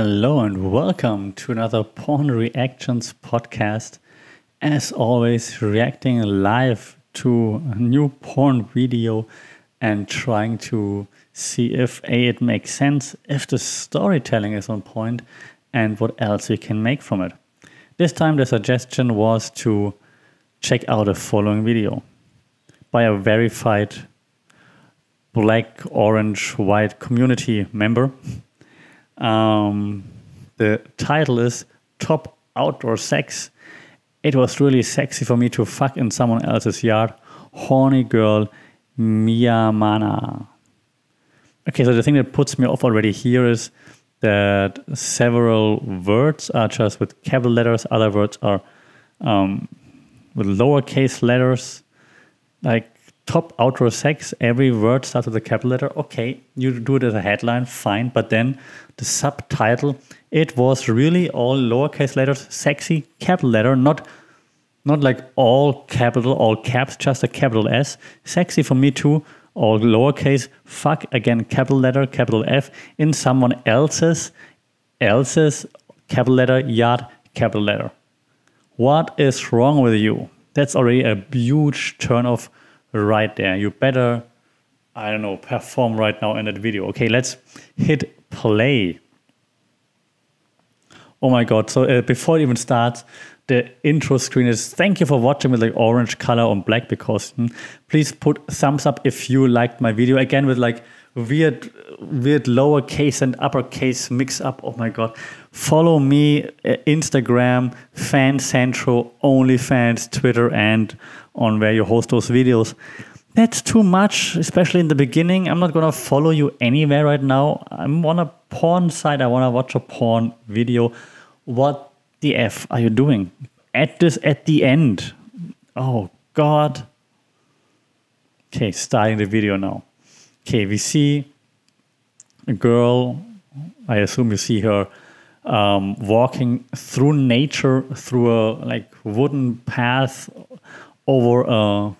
Hello and welcome to another Porn Reactions podcast. As always, reacting live to a new porn video and trying to see if A, it makes sense, if the storytelling is on point, and what else we can make from it. This time, the suggestion was to check out a following video by a verified black, orange, white community member. Um, the title is Top Outdoor Sex. It was really sexy for me to fuck in someone else's yard. Horny girl Miyamana. Okay, so the thing that puts me off already here is that several words are just with capital letters, other words are um, with lowercase letters. Like top outdoor sex, every word starts with a capital letter. Okay, you do it as a headline, fine. But then the subtitle, it was really all lowercase letters, sexy capital letter, not not like all capital, all caps, just a capital S. Sexy for me too, all lowercase. Fuck again, capital letter, capital F in someone else's, else's capital letter, yard, capital letter. What is wrong with you? That's already a huge turn off right there. You better, I don't know, perform right now in that video. Okay, let's hit play. Oh my god, so uh, before it even starts, the intro screen is thank you for watching with like orange color on black because hmm, please put thumbs up if you liked my video again with like weird weird lowercase and uppercase mix up oh my god follow me uh, instagram fan central onlyfans twitter and on where you host those videos. That's too much, especially in the beginning. I'm not gonna follow you anywhere right now. I'm on a porn site. I wanna watch a porn video. What the f are you doing? At this at the end. Oh God. Okay, starting the video now. Okay, we see a girl. I assume you see her um, walking through nature through a like wooden path over a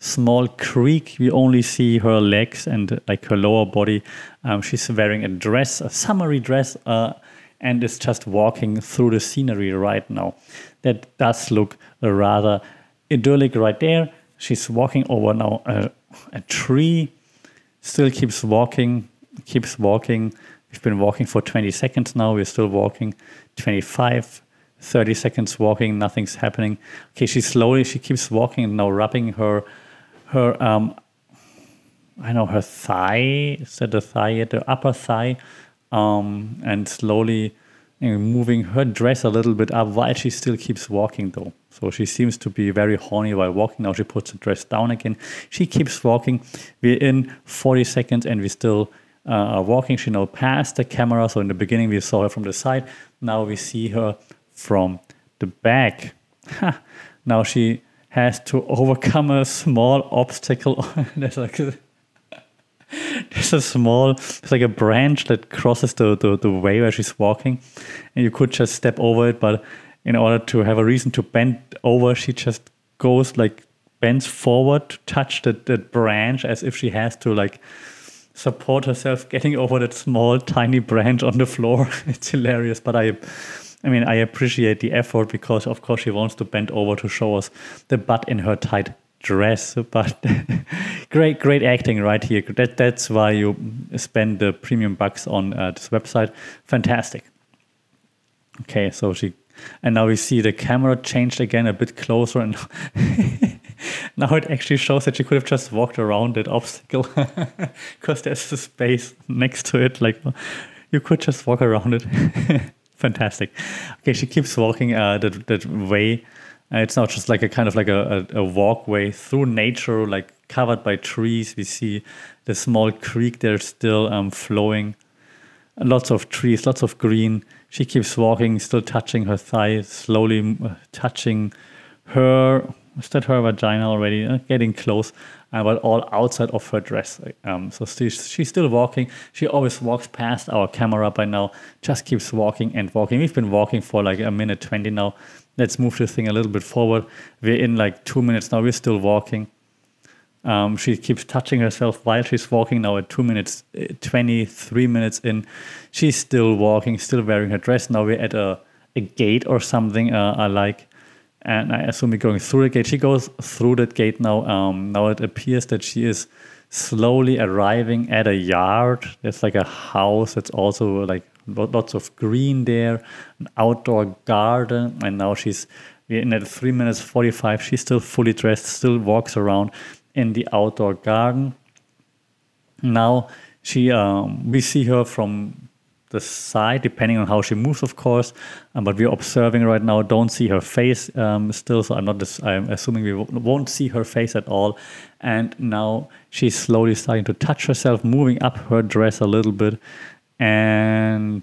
small creek. We only see her legs and like her lower body. Um, she's wearing a dress, a summery dress, uh, and is just walking through the scenery right now. That does look rather idyllic right there. She's walking over now a, a tree, still keeps walking, keeps walking. We've been walking for 20 seconds now. We're still walking 25, 30 seconds walking, nothing's happening. Okay, she slowly, she keeps walking now rubbing her, her, um, I know her thigh, is that the thigh, the upper thigh, um, and slowly moving her dress a little bit up while she still keeps walking though. So she seems to be very horny while walking. Now she puts the dress down again. She keeps walking. We're in 40 seconds and we still uh, are walking. She now passed the camera. So in the beginning we saw her from the side. Now we see her from the back. now she has to overcome a small obstacle. there's like a, there's a small, it's like a branch that crosses the, the, the way where she's walking, and you could just step over it. But in order to have a reason to bend over, she just goes like bends forward to touch that, that branch as if she has to like support herself getting over that small tiny branch on the floor. it's hilarious, but I I mean, I appreciate the effort because, of course, she wants to bend over to show us the butt in her tight dress. But great, great acting right here. That, that's why you spend the premium bucks on uh, this website. Fantastic. Okay, so she, and now we see the camera changed again a bit closer, and now it actually shows that she could have just walked around that obstacle because there's a space next to it. Like you could just walk around it. Fantastic. Okay, she keeps walking uh, that that way. Uh, it's not just like a kind of like a, a, a, walkway through nature, like covered by trees. We see the small creek there still um, flowing. Lots of trees, lots of green. She keeps walking, still touching her thigh, slowly uh, touching her. Is that her vagina already? Uh, getting close uh, but all outside of her dress. Um, so she's, she's still walking. She always walks past our camera by now, just keeps walking and walking. We've been walking for like a minute 20 now. Let's move this thing a little bit forward. We're in like two minutes now. We're still walking. Um, she keeps touching herself while she's walking. Now at two minutes, uh, 23 minutes in, she's still walking, still wearing her dress. Now we're at a, a gate or something uh, I like. And I assume we're going through the gate. She goes through that gate now. Um, now it appears that she is slowly arriving at a yard. There's like a house that's also like lots of green there, an outdoor garden. And now she's in at three minutes 45. She's still fully dressed, still walks around in the outdoor garden. Now she, um, we see her from the side, depending on how she moves, of course. Um, but we're observing right now. Don't see her face um, still, so I'm not. Just, I'm assuming we won't see her face at all. And now she's slowly starting to touch herself, moving up her dress a little bit, and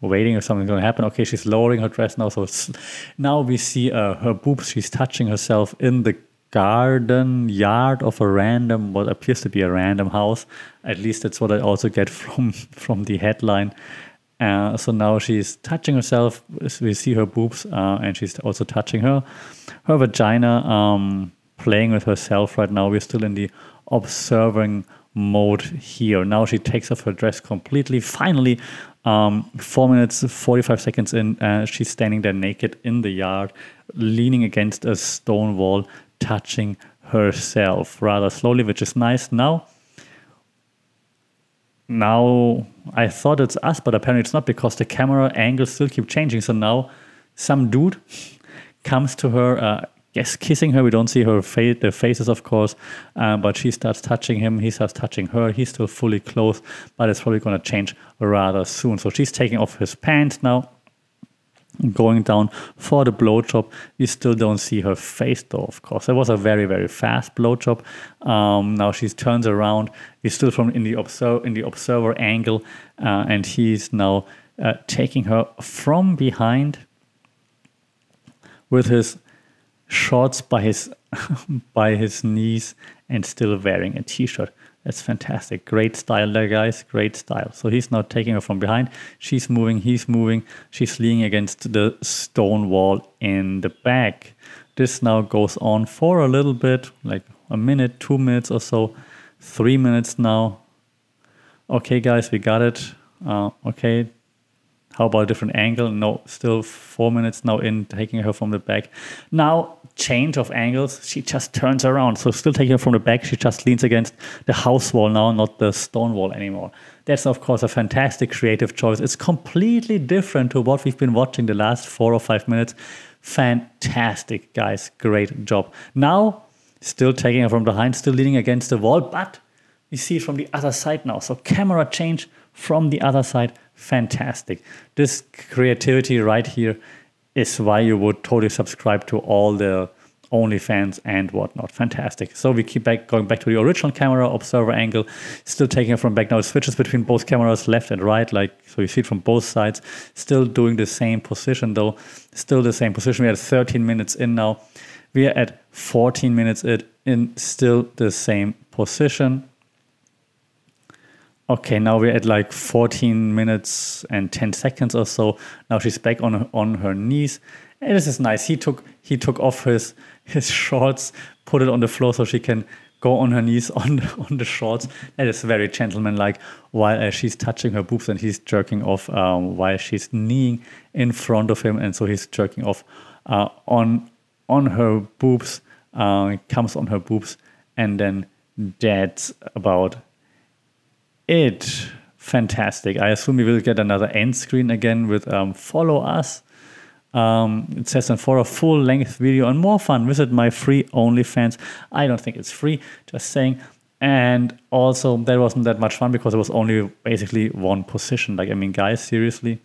waiting if something's going to happen. Okay, she's lowering her dress now. So now we see uh, her boobs. She's touching herself in the garden yard of a random, what appears to be a random house. At least that's what I also get from from the headline. Uh, so now she's touching herself. We see her boobs, uh, and she's also touching her her vagina, um, playing with herself right now. We're still in the observing mode here. Now she takes off her dress completely. Finally, um, four minutes, 45 seconds in, uh, she's standing there naked in the yard, leaning against a stone wall, touching herself rather slowly, which is nice. Now, now I thought it's us, but apparently it's not because the camera angles still keep changing. So now some dude comes to her, uh, yes, kissing her. We don't see her face, the faces, of course, um, but she starts touching him. He starts touching her. He's still fully clothed, but it's probably going to change rather soon. So she's taking off his pants now. Going down for the blowjob, we still don't see her face though. Of course, it was a very very fast blowjob. Um, now she turns around. He's still from in the observer in the observer angle, uh, and he's now uh, taking her from behind with his shorts by his by his knees and still wearing a t-shirt. That's fantastic. Great style there, guys. Great style. So he's not taking her from behind. She's moving. He's moving. She's leaning against the stone wall in the back. This now goes on for a little bit, like a minute, two minutes or so, three minutes now. Okay, guys, we got it. Uh, okay, how about a different angle? No, still four minutes now in, taking her from the back. Now, change of angles, she just turns around. So, still taking her from the back, she just leans against the house wall now, not the stone wall anymore. That's, of course, a fantastic creative choice. It's completely different to what we've been watching the last four or five minutes. Fantastic, guys. Great job. Now, still taking her from behind, still leaning against the wall, but we see it from the other side now. So, camera change from the other side fantastic. This creativity right here is why you would totally subscribe to all the OnlyFans and whatnot. Fantastic. So we keep back going back to the original camera observer angle, still taking it from back now. It switches between both cameras, left and right, like so you see it from both sides. Still doing the same position though. Still the same position. We are 13 minutes in now. We are at 14 minutes it in, still the same position. Okay, now we're at like 14 minutes and 10 seconds or so. Now she's back on her, on her knees. And this is nice. He took he took off his his shorts, put it on the floor so she can go on her knees on on the shorts. That is very gentlemanlike. While uh, she's touching her boobs and he's jerking off um, while she's kneeling in front of him, and so he's jerking off uh, on on her boobs. Uh, comes on her boobs, and then that's about it. Fantastic. I assume we will get another end screen again with um, follow us. Um, it says, and for a full length video and more fun, visit my free OnlyFans. I don't think it's free, just saying. And also, that wasn't that much fun because it was only basically one position. Like, I mean, guys, seriously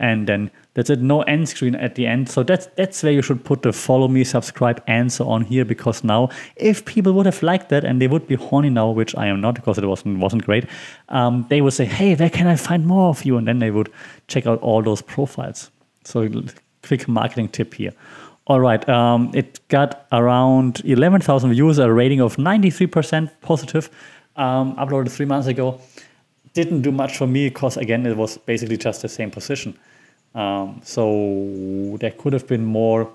and then that's it. No end screen at the end. So that's that's where you should put the follow me subscribe and so on here because now if people would have liked that and they would be horny now which i am not because it wasn't wasn't great um, they would say hey where can i find more of you? And then they would check out all those profiles. So quick marketing tip here. All right um, it got around 11000 views a rating of 93% positive um, uploaded three months ago didn't do much for me because again it was basically just the same position um, so there could have been more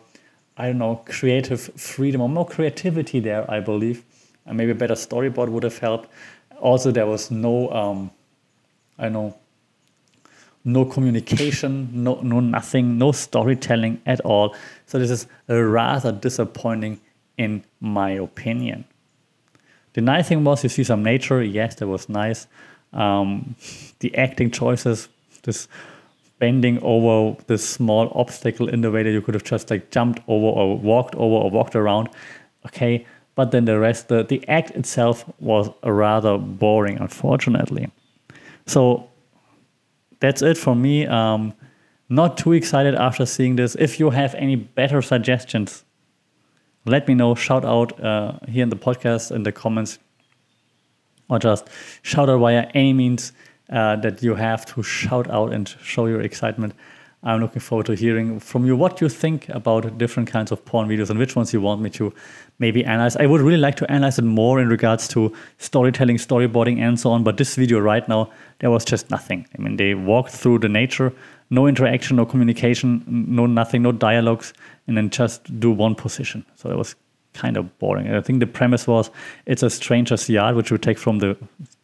I don't know, creative freedom or more creativity there, I believe. And maybe a better storyboard would have helped. Also, there was no, um, I know, no communication, no, no nothing, no storytelling at all. So this is rather disappointing in my opinion. The nice thing was you see some nature. Yes, that was nice. Um, the acting choices, this bending over this small obstacle in the way that you could have just like jumped over or walked over or walked around. Okay, but then the rest, the, the act itself was rather boring, unfortunately. So that's it for me. Um, not too excited after seeing this. If you have any better suggestions, let me know. Shout out uh, here in the podcast in the comments, or just shout out via any means uh, that you have to shout out and show your excitement. I'm looking forward to hearing from you what you think about different kinds of porn videos and which ones you want me to maybe analyze. I would really like to analyze it more in regards to storytelling, storyboarding, and so on. But this video right now, there was just nothing. I mean, they walked through the nature, no interaction, no communication, no nothing, no dialogues, and then just do one position. So it was kind of boring. I think the premise was it's a stranger's yard, which we take from the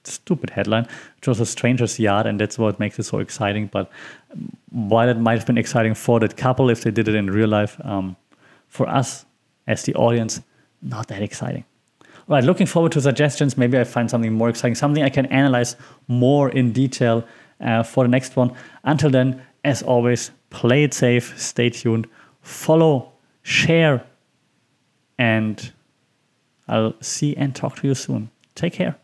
stupid headline, which was a stranger's yard, and that's what makes it so exciting. But while it might have been exciting for that couple if they did it in real life, um, for us as the audience, not that exciting. All right, looking forward to suggestions. Maybe I find something more exciting, something I can analyze more in detail uh, for the next one. Until then, as always, play it safe, stay tuned, follow, share, and I'll see and talk to you soon. Take care.